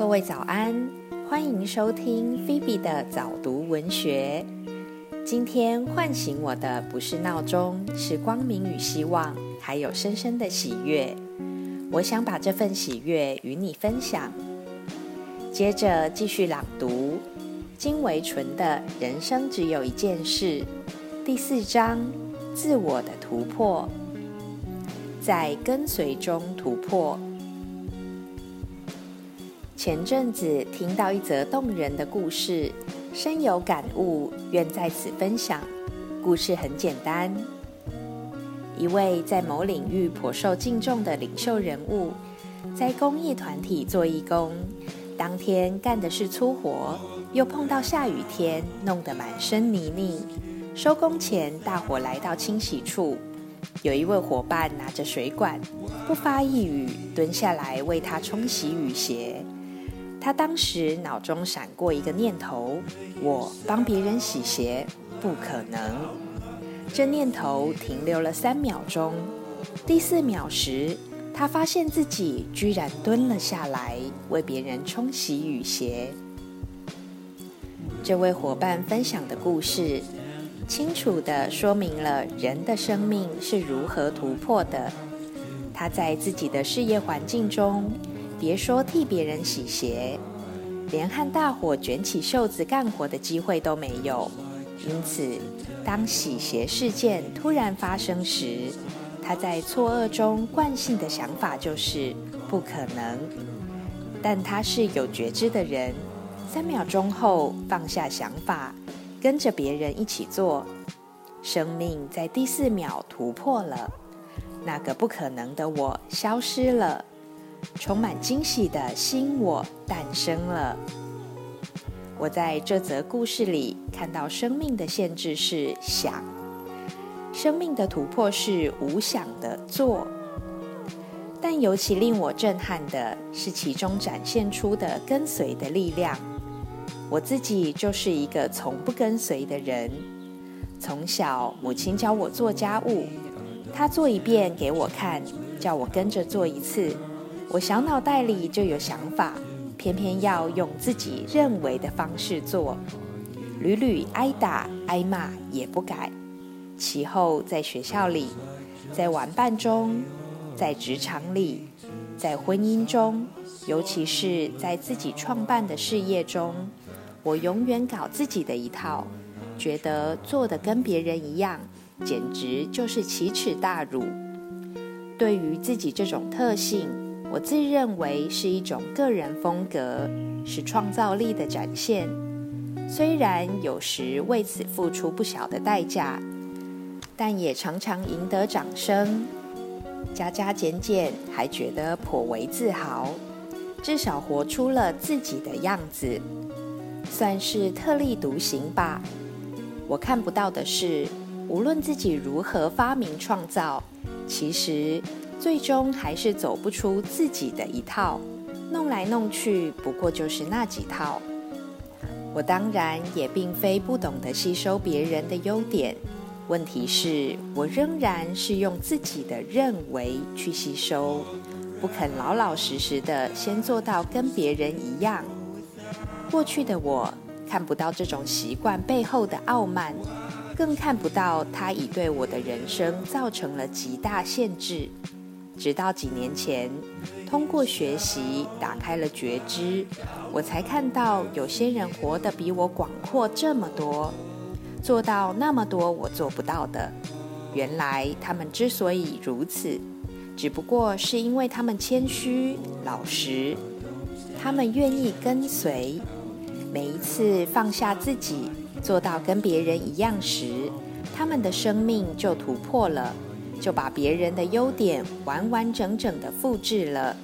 各位早安，欢迎收听菲比的早读文学。今天唤醒我的不是闹钟，是光明与希望，还有深深的喜悦。我想把这份喜悦与你分享。接着继续朗读金维纯的《人生只有一件事》第四章：自我的突破，在跟随中突破。前阵子听到一则动人的故事，深有感悟，愿在此分享。故事很简单：一位在某领域颇受敬重的领袖人物，在公益团体做义工，当天干的是粗活，又碰到下雨天，弄得满身泥泞。收工前，大伙来到清洗处，有一位伙伴拿着水管，不发一语，蹲下来为他冲洗雨鞋。他当时脑中闪过一个念头：我帮别人洗鞋，不可能。这念头停留了三秒钟，第四秒时，他发现自己居然蹲了下来，为别人冲洗雨鞋。这位伙伴分享的故事，清楚地说明了人的生命是如何突破的。他在自己的事业环境中。别说替别人洗鞋，连和大伙卷起袖子干活的机会都没有。因此，当洗鞋事件突然发生时，他在错愕中惯性的想法就是不可能。但他是有觉知的人，三秒钟后放下想法，跟着别人一起做，生命在第四秒突破了，那个不可能的我消失了。充满惊喜的新我诞生了。我在这则故事里看到，生命的限制是想，生命的突破是无想的做。但尤其令我震撼的是，其中展现出的跟随的力量。我自己就是一个从不跟随的人。从小，母亲教我做家务，她做一遍给我看，叫我跟着做一次。我小脑袋里就有想法，偏偏要用自己认为的方式做，屡屡挨打挨骂也不改。其后在学校里，在玩伴中，在职场里，在婚姻中，尤其是在自己创办的事业中，我永远搞自己的一套，觉得做的跟别人一样，简直就是奇耻大辱。对于自己这种特性。我自认为是一种个人风格，是创造力的展现。虽然有时为此付出不小的代价，但也常常赢得掌声。加加减减，还觉得颇为自豪。至少活出了自己的样子，算是特立独行吧。我看不到的是，无论自己如何发明创造，其实。最终还是走不出自己的一套，弄来弄去不过就是那几套。我当然也并非不懂得吸收别人的优点，问题是我仍然是用自己的认为去吸收，不肯老老实实的先做到跟别人一样。过去的我看不到这种习惯背后的傲慢，更看不到它已对我的人生造成了极大限制。直到几年前，通过学习打开了觉知，我才看到有些人活得比我广阔这么多，做到那么多我做不到的。原来他们之所以如此，只不过是因为他们谦虚老实，他们愿意跟随。每一次放下自己，做到跟别人一样时，他们的生命就突破了。就把别人的优点完完整整的复制了，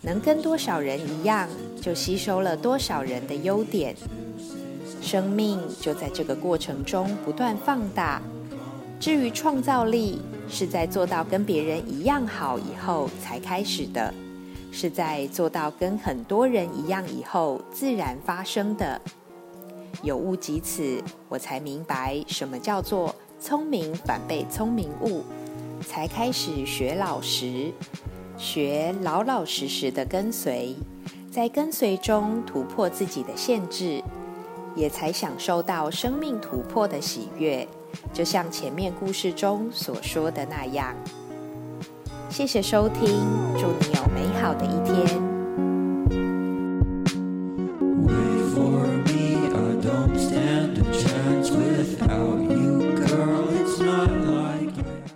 能跟多少人一样，就吸收了多少人的优点，生命就在这个过程中不断放大。至于创造力，是在做到跟别人一样好以后才开始的，是在做到跟很多人一样以后自然发生的。有悟及此，我才明白什么叫做聪明反被聪明误。才开始学老实，学老老实实的跟随，在跟随中突破自己的限制，也才享受到生命突破的喜悦。就像前面故事中所说的那样。谢谢收听，祝你有美好的一天。